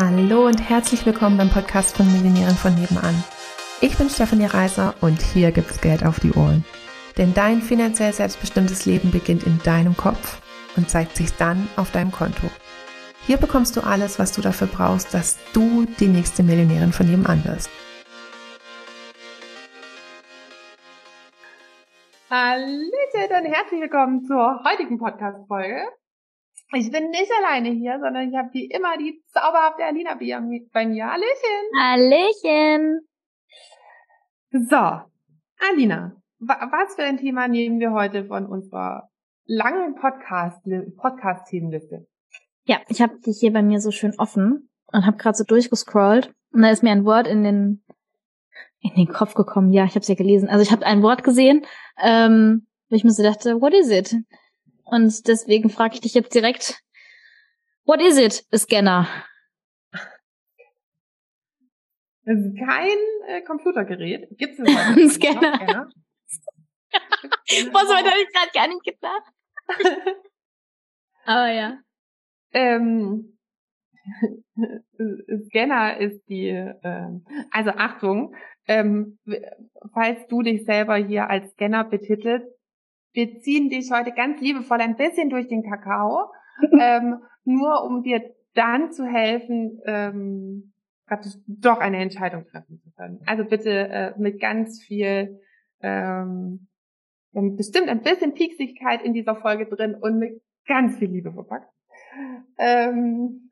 Hallo und herzlich willkommen beim Podcast von Millionären von nebenan. Ich bin Stefanie Reiser und hier gibt's Geld auf die Ohren. Denn dein finanziell selbstbestimmtes Leben beginnt in deinem Kopf und zeigt sich dann auf deinem Konto. Hier bekommst du alles, was du dafür brauchst, dass du die nächste Millionärin von nebenan wirst. Hallöchen und herzlich willkommen zur heutigen Podcast-Folge. Ich bin nicht alleine hier, sondern ich habe wie immer die zauberhafte Alina bei mir. Hallöchen! Hallöchen! So, Alina, was für ein Thema nehmen wir heute von unserer langen Podcast, Podcast-Themenliste? Ja, ich habe die hier bei mir so schön offen und habe gerade so durchgescrollt und da ist mir ein Wort in den in den Kopf gekommen. Ja, ich habe es ja gelesen. Also ich habe ein Wort gesehen, ähm, wo ich mir so dachte, what is it? Und deswegen frage ich dich jetzt direkt, what is it, Scanner? Das ist kein äh, Computergerät. Gibt es einen Scanner? So hätte ich gerade gar nicht gedacht. Aber ja. Ähm, Scanner ist die, ähm, also Achtung, ähm, falls du dich selber hier als Scanner betitelst, wir ziehen dich heute ganz liebevoll ein bisschen durch den Kakao, ähm, nur um dir dann zu helfen, ähm, praktisch doch eine Entscheidung treffen zu können. Also bitte äh, mit ganz viel, ähm, bestimmt ein bisschen Pieksigkeit in dieser Folge drin und mit ganz viel Liebe verpackt. Ähm,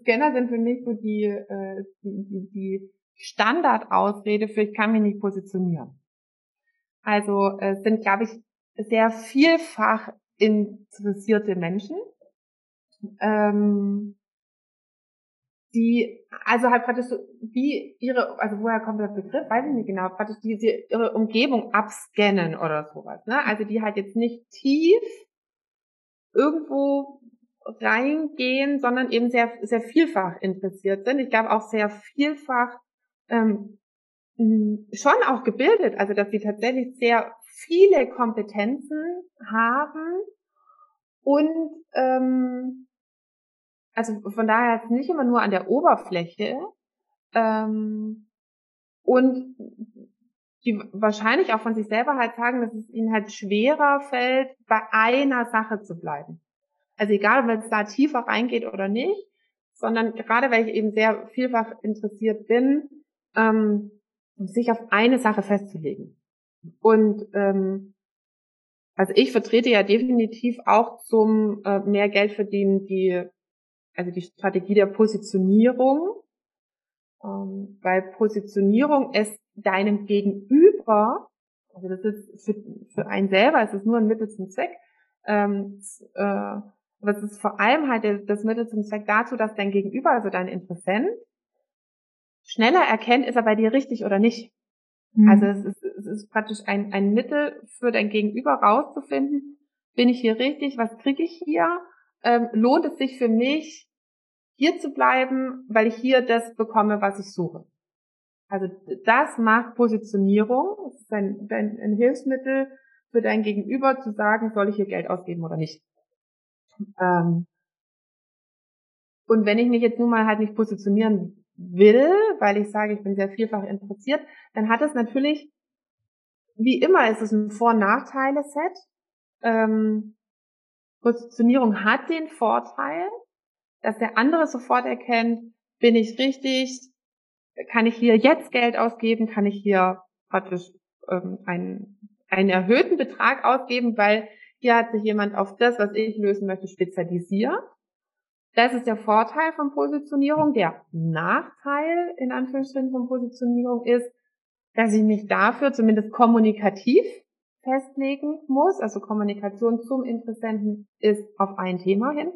Scanner sind für mich so die, äh, die, die, Standardausrede für ich kann mich nicht positionieren. Also äh, sind, glaube ich, sehr vielfach interessierte Menschen, ähm, die, also halt praktisch so, wie ihre, also woher kommt der Begriff, weiß ich nicht genau, praktisch die, die ihre Umgebung abscannen oder sowas, ne? Also die halt jetzt nicht tief irgendwo reingehen, sondern eben sehr, sehr vielfach interessiert sind. Ich glaube auch sehr vielfach ähm, schon auch gebildet, also dass sie tatsächlich sehr viele Kompetenzen haben und ähm, also von daher ist nicht immer nur an der Oberfläche ähm, und die wahrscheinlich auch von sich selber halt sagen, dass es ihnen halt schwerer fällt, bei einer Sache zu bleiben. Also egal, ob es da tiefer reingeht oder nicht, sondern gerade weil ich eben sehr vielfach interessiert bin, ähm, sich auf eine Sache festzulegen. Und ähm, also ich vertrete ja definitiv auch zum äh, mehr Geld verdienen die also die Strategie der Positionierung, ähm, weil Positionierung ist deinem Gegenüber, also das ist für, für einen selber, es ist nur ein Mittel zum Zweck, ähm, äh, aber es ist vor allem halt das Mittel zum Zweck dazu, dass dein Gegenüber, also dein Interessent, schneller erkennt, ist er bei dir richtig oder nicht. Mhm. Also es ist, es ist praktisch ein, ein Mittel für dein Gegenüber rauszufinden, bin ich hier richtig, was kriege ich hier, ähm, lohnt es sich für mich, hier zu bleiben, weil ich hier das bekomme, was ich suche. Also das macht Positionierung, es ist ein, ein, ein Hilfsmittel für dein Gegenüber zu sagen, soll ich hier Geld ausgeben oder nicht. Ähm, und wenn ich mich jetzt nun mal halt nicht positionieren will, weil ich sage, ich bin sehr vielfach interessiert, dann hat es natürlich, wie immer ist es ein Vor- und Nachteile-Set. Ähm, Positionierung hat den Vorteil, dass der andere sofort erkennt, bin ich richtig, kann ich hier jetzt Geld ausgeben, kann ich hier praktisch ähm, einen, einen erhöhten Betrag ausgeben, weil hier hat sich jemand auf das, was ich lösen möchte, spezialisiert. Das ist der Vorteil von Positionierung. Der Nachteil in Anführungsstrichen von Positionierung ist, dass ich mich dafür zumindest kommunikativ festlegen muss. Also Kommunikation zum Interessenten ist auf ein Thema hin.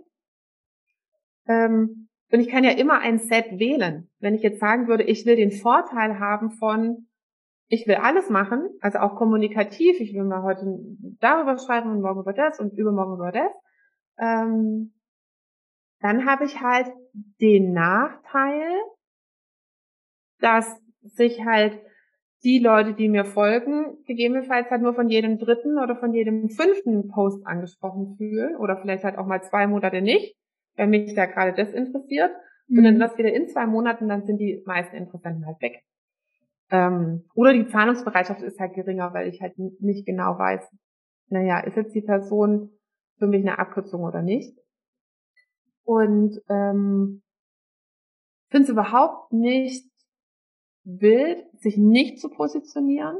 Ähm, und ich kann ja immer ein Set wählen. Wenn ich jetzt sagen würde, ich will den Vorteil haben von, ich will alles machen, also auch kommunikativ, ich will mal heute darüber schreiben und morgen über das und übermorgen über das, ähm, dann habe ich halt den Nachteil, dass sich halt die Leute, die mir folgen, gegebenenfalls halt nur von jedem dritten oder von jedem fünften Post angesprochen fühlen oder vielleicht halt auch mal zwei Monate nicht, wenn mich da gerade das interessiert. Mhm. Und dann das wieder in zwei Monaten, dann sind die meisten Interessenten halt weg. Ähm, oder die Zahlungsbereitschaft ist halt geringer, weil ich halt nicht genau weiß, naja, ist jetzt die Person für mich eine Abkürzung oder nicht. Und ähm, finde es überhaupt nicht wild, sich nicht zu positionieren.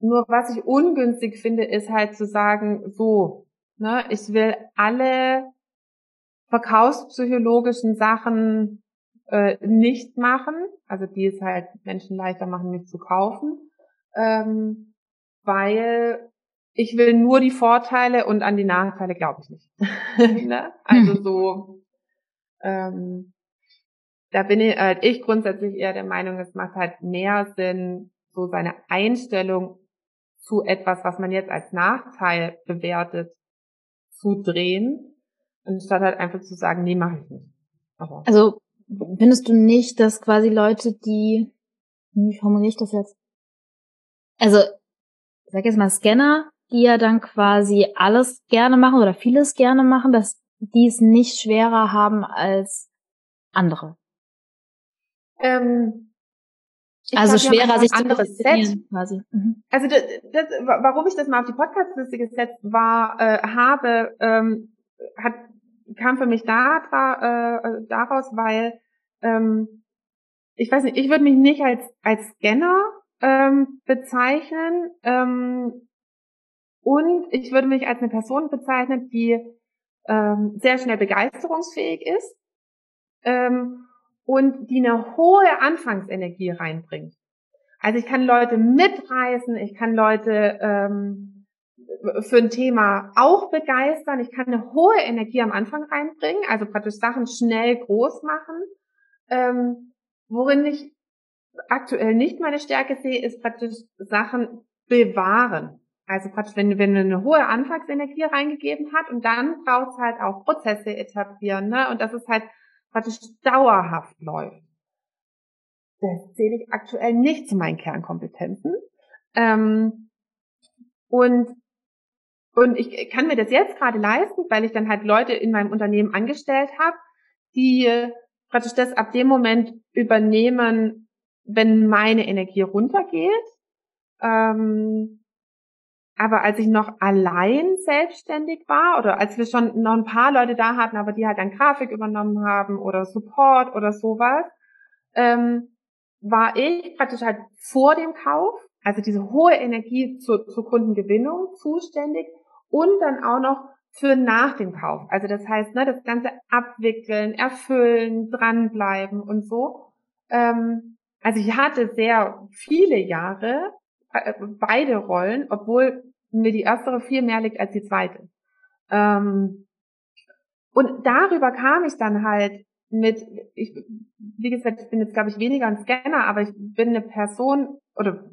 Nur was ich ungünstig finde, ist halt zu sagen, so, ne, ich will alle verkaufspsychologischen Sachen äh, nicht machen, also die es halt Menschen leichter machen, mich zu kaufen, ähm, weil ich will nur die Vorteile und an die Nachteile glaube ich nicht. ne? Also so, ähm, da bin ich, äh, ich grundsätzlich eher der Meinung, es macht halt mehr Sinn, so seine Einstellung zu etwas, was man jetzt als Nachteil bewertet, zu drehen, anstatt halt einfach zu sagen, nee, mache ich nicht. Aber also findest du nicht, dass quasi Leute, die, wie formuliere ich das jetzt? Also, ich sag jetzt mal Scanner, die ja dann quasi alles gerne machen oder vieles gerne machen, dass die es nicht schwerer haben als andere. Ähm, also schwerer, sich zu positionieren quasi. Mhm. Also das, das, warum ich das mal auf die Podcast-Liste gesetzt war, äh, habe, ähm, hat, kam für mich da, äh, daraus, weil ähm, ich weiß nicht, ich würde mich nicht als als Scanner ähm, bezeichnen ähm, und ich würde mich als eine Person bezeichnen, die ähm, sehr schnell begeisterungsfähig ist ähm, und die eine hohe Anfangsenergie reinbringt. Also ich kann Leute mitreißen, ich kann Leute ähm, für ein Thema auch begeistern, ich kann eine hohe Energie am Anfang reinbringen, also praktisch Sachen schnell groß machen. Ähm, worin ich aktuell nicht meine Stärke sehe, ist praktisch Sachen bewahren. Also praktisch, wenn, wenn eine hohe Anfangsenergie reingegeben hat und dann braucht es halt auch Prozesse etablieren, ne? Und das ist halt praktisch dauerhaft läuft. Das zähle ich aktuell nicht zu meinen Kernkompetenzen. Ähm, und, und ich kann mir das jetzt gerade leisten, weil ich dann halt Leute in meinem Unternehmen angestellt habe, die praktisch das ab dem Moment übernehmen, wenn meine Energie runtergeht. Ähm, aber als ich noch allein selbstständig war oder als wir schon noch ein paar Leute da hatten, aber die halt dann Grafik übernommen haben oder Support oder sowas, ähm, war ich praktisch halt vor dem Kauf, also diese hohe Energie zur, zur Kundengewinnung zuständig und dann auch noch für nach dem Kauf. Also das heißt, ne, das ganze abwickeln, erfüllen, dranbleiben und so. Ähm, also ich hatte sehr viele Jahre äh, beide Rollen, obwohl mir die erstere viel mehr liegt als die zweite. Ähm, und darüber kam ich dann halt mit, ich, wie gesagt, ich bin jetzt, glaube ich, weniger ein Scanner, aber ich bin eine Person, oder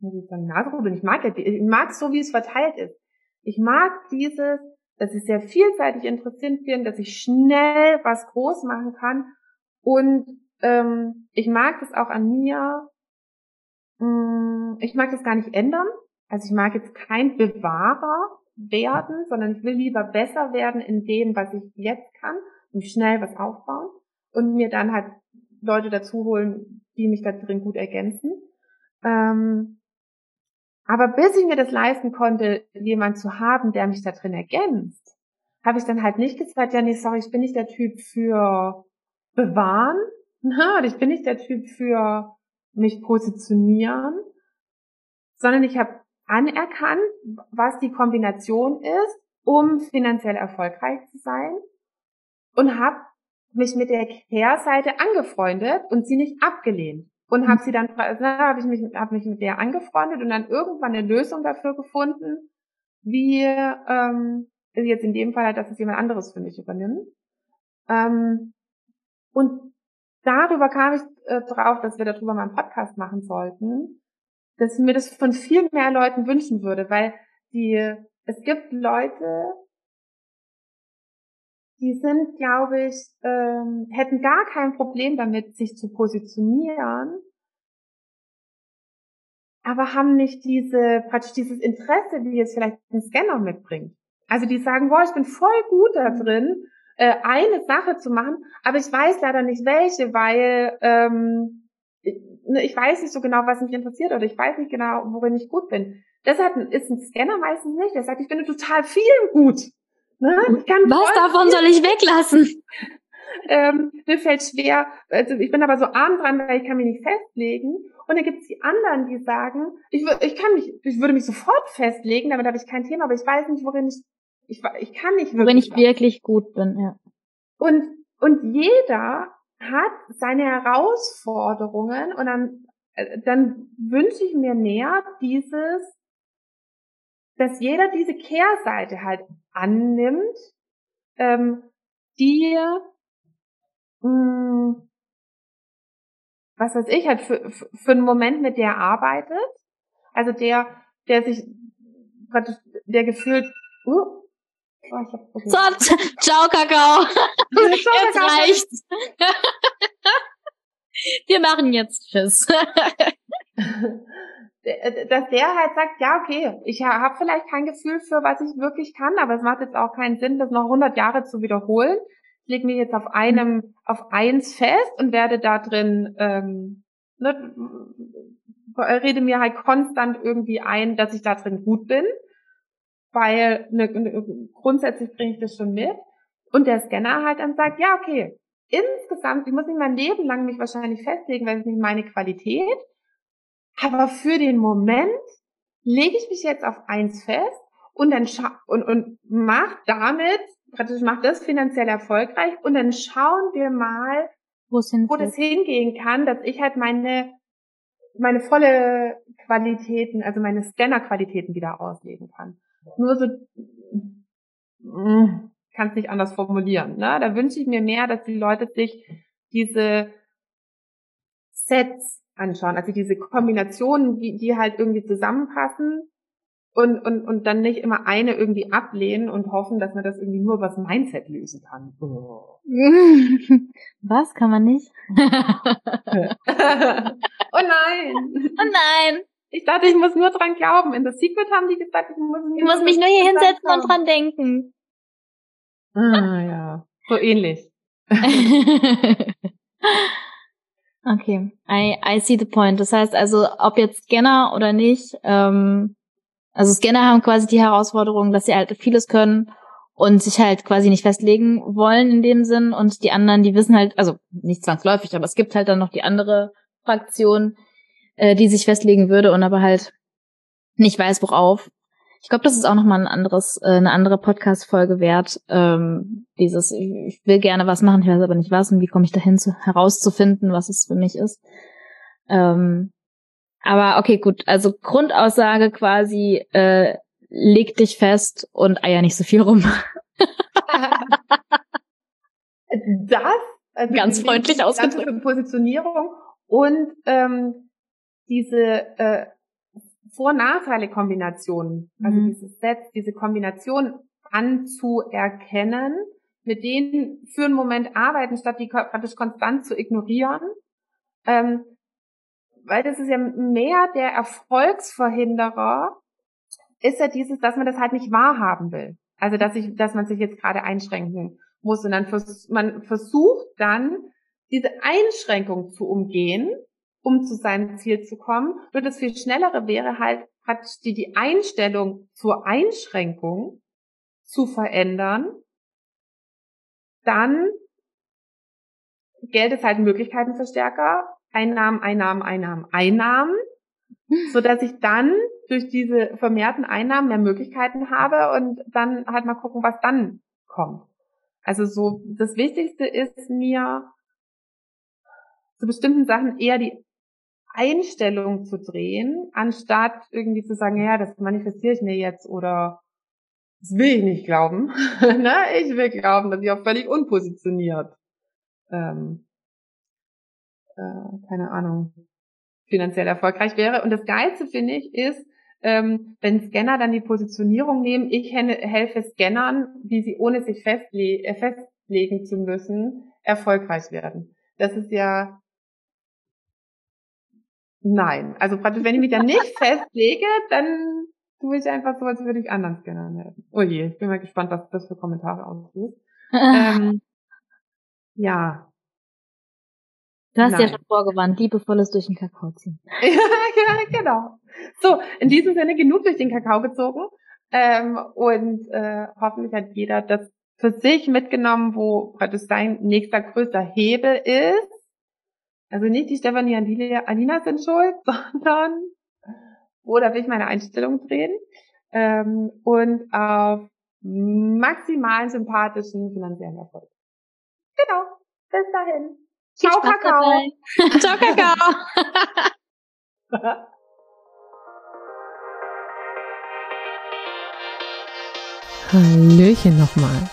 muss ich sagen, Nase ich mag ich mag so, wie es verteilt ist. Ich mag dieses, dass ich sehr vielseitig interessiert bin, dass ich schnell was groß machen kann und ähm, ich mag das auch an mir, Mm, ich mag das gar nicht ändern. Also ich mag jetzt kein Bewahrer werden, sondern ich will lieber besser werden in dem, was ich jetzt kann und schnell was aufbauen und mir dann halt Leute dazu holen, die mich da drin gut ergänzen. Ähm, aber bis ich mir das leisten konnte, jemand zu haben, der mich da drin ergänzt, habe ich dann halt nicht gesagt, ja, nee, sorry, ich bin nicht der Typ für bewahren, oder ich bin nicht der Typ für mich positionieren, sondern ich habe anerkannt, was die Kombination ist, um finanziell erfolgreich zu sein und habe mich mit der Kehrseite angefreundet und sie nicht abgelehnt und habe sie dann also habe ich mich hab mich mit der angefreundet und dann irgendwann eine Lösung dafür gefunden, wie ähm, jetzt in dem Fall, dass es jemand anderes für mich übernimmt. Ähm, und darüber kam ich äh, drauf, dass wir darüber mal einen Podcast machen sollten, dass ich mir das von viel mehr Leuten wünschen würde, weil die, es gibt Leute, die sind, glaube ich, ähm, hätten gar kein Problem damit, sich zu positionieren, aber haben nicht diese, praktisch dieses Interesse, wie es vielleicht ein Scanner mitbringt. Also die sagen, boah, ich bin voll gut da drin, äh, eine Sache zu machen, aber ich weiß leider nicht welche, weil ähm, ich, ne, ich weiß nicht so genau, was mich interessiert oder ich weiß nicht genau, worin ich gut bin. Deshalb ist ein Scanner meistens nicht. Der sagt, ich bin total viel gut. Ne? was davon soll ich weglassen? ähm, mir fällt schwer, also ich bin aber so arm dran, weil ich kann mich nicht festlegen. Und dann gibt es die anderen, die sagen, ich, ich kann mich, ich würde mich sofort festlegen, damit habe ich kein Thema, aber ich weiß nicht, worin ich, ich, ich kann nicht wirklich. Worin ich wirklich gut bin, ja. Und, und jeder hat seine Herausforderungen und dann, äh, dann wünsche ich mir mehr dieses, dass jeder diese Kehrseite halt annimmt, ähm, die mh, hm, was weiß ich, halt für, für einen Moment mit der arbeitet. Also der, der sich der gefühlt, uh, Oh, ich hab, okay. So, ciao, Kakao. jetzt Kakao. reicht's. Wir machen jetzt Tschüss. Dass der halt sagt, ja, okay, ich habe vielleicht kein Gefühl für, was ich wirklich kann, aber es macht jetzt auch keinen Sinn, das noch 100 Jahre zu wiederholen ich lege mich jetzt auf einem, auf eins fest und werde da drin, ähm, ne, rede mir halt konstant irgendwie ein, dass ich da drin gut bin, weil ne, ne, grundsätzlich bringe ich das schon mit. Und der Scanner halt dann sagt, ja, okay, insgesamt, ich muss nicht mein Leben lang mich wahrscheinlich festlegen, weil es nicht meine Qualität, aber für den Moment lege ich mich jetzt auf eins fest und dann und, und mach damit praktisch macht das finanziell erfolgreich und dann schauen wir mal, wo das hingehen kann, dass ich halt meine meine volle Qualitäten, also meine Scanner-Qualitäten wieder ausleben kann. Nur so mm, kann es nicht anders formulieren. Ne? Da wünsche ich mir mehr, dass die Leute sich diese Sets anschauen, also diese Kombinationen, die, die halt irgendwie zusammenpassen und, und, und dann nicht immer eine irgendwie ablehnen und hoffen, dass man das irgendwie nur was Mindset lösen kann. Oh. Was kann man nicht? oh nein! Oh nein! Ich dachte, ich muss nur dran glauben. In The Secret haben die gesagt, ich muss, ich muss mich nur hier hinsetzen glauben. und dran denken. Ah ja, so ähnlich. okay, I, I see the point. Das heißt also, ob jetzt Scanner oder nicht, ähm, also Scanner haben quasi die Herausforderung, dass sie halt vieles können und sich halt quasi nicht festlegen wollen in dem Sinn und die anderen, die wissen halt, also nicht zwangsläufig, aber es gibt halt dann noch die andere Fraktion, äh, die sich festlegen würde und aber halt nicht weiß, worauf. Ich glaube, das ist auch nochmal ein anderes, äh, eine andere Podcast-Folge wert. Ähm, dieses, ich will gerne was machen, ich weiß aber nicht was und wie komme ich dahin zu, herauszufinden, was es für mich ist. Ähm, aber okay, gut. Also Grundaussage quasi, äh, leg dich fest und eier nicht so viel rum. das? Also Ganz freundlich ausgedrückt. Positionierung und ähm, diese äh, Vor-Nachteile-Kombinationen, also mhm. dieses Set, diese Kombination anzuerkennen, mit denen für einen Moment arbeiten, statt die praktisch konstant zu ignorieren. Ähm, weil das ist ja mehr der Erfolgsverhinderer, ist ja dieses, dass man das halt nicht wahrhaben will. Also dass ich, dass man sich jetzt gerade einschränken muss und dann vers man versucht dann diese Einschränkung zu umgehen, um zu seinem Ziel zu kommen. Nur das viel schnellere wäre halt praktisch die, die Einstellung zur Einschränkung zu verändern. Dann Geld ist halt ein Möglichkeitenverstärker Einnahmen, Einnahmen, Einnahmen, Einnahmen, so dass ich dann durch diese vermehrten Einnahmen mehr Möglichkeiten habe und dann halt mal gucken, was dann kommt. Also so, das Wichtigste ist mir, zu bestimmten Sachen eher die Einstellung zu drehen, anstatt irgendwie zu sagen, ja, das manifestiere ich mir jetzt oder das will ich nicht glauben. ne? Ich will glauben, dass ich auch völlig unpositioniert ähm, äh, keine Ahnung, finanziell erfolgreich wäre. Und das Geilste finde ich ist, ähm, wenn Scanner dann die Positionierung nehmen, ich helfe Scannern, wie sie ohne sich festle äh, festlegen zu müssen, erfolgreich werden. Das ist ja nein. Also praktisch, wenn ich mich dann nicht festlege, dann tue ich einfach so, als würde ich anderen Scannern helfen. Oh je, ich bin mal gespannt, was das für Kommentare auslöst. ähm, ja. Du hast Nein. ja schon vorgewandt, liebevolles durch den Kakao ziehen. ja, ja, genau. So, in diesem Sinne genug durch den Kakao gezogen. Ähm, und äh, hoffentlich hat jeder das für sich mitgenommen, wo praktisch sein nächster größter Hebel ist. Also nicht die Stefanie und Alina sind schuld, sondern wo darf ich meine Einstellung drehen? Ähm, und auf maximalen sympathischen finanziellen Erfolg. Genau. Bis dahin. Ciao, Kakao. Ciao, Kakao. Hallöchen nochmal.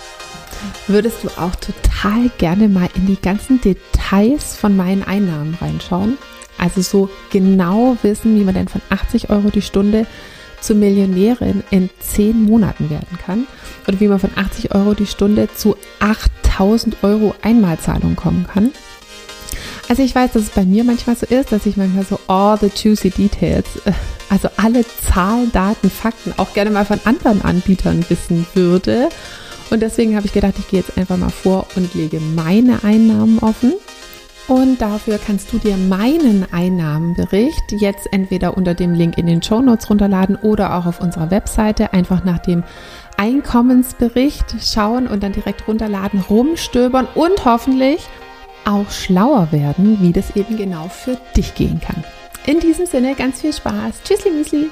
Würdest du auch total gerne mal in die ganzen Details von meinen Einnahmen reinschauen? Also so genau wissen, wie man denn von 80 Euro die Stunde zur Millionärin in 10 Monaten werden kann oder wie man von 80 Euro die Stunde zu 8000 Euro Einmalzahlung kommen kann. Also ich weiß, dass es bei mir manchmal so ist, dass ich manchmal so all the juicy details, äh, also alle Zahlen, Daten, Fakten auch gerne mal von anderen Anbietern wissen würde. Und deswegen habe ich gedacht, ich gehe jetzt einfach mal vor und lege meine Einnahmen offen. Und dafür kannst du dir meinen Einnahmenbericht jetzt entweder unter dem Link in den Show Notes runterladen oder auch auf unserer Webseite einfach nach dem Einkommensbericht schauen und dann direkt runterladen, rumstöbern und hoffentlich auch schlauer werden, wie das eben genau für dich gehen kann. In diesem Sinne ganz viel Spaß. Tschüssli Müsli.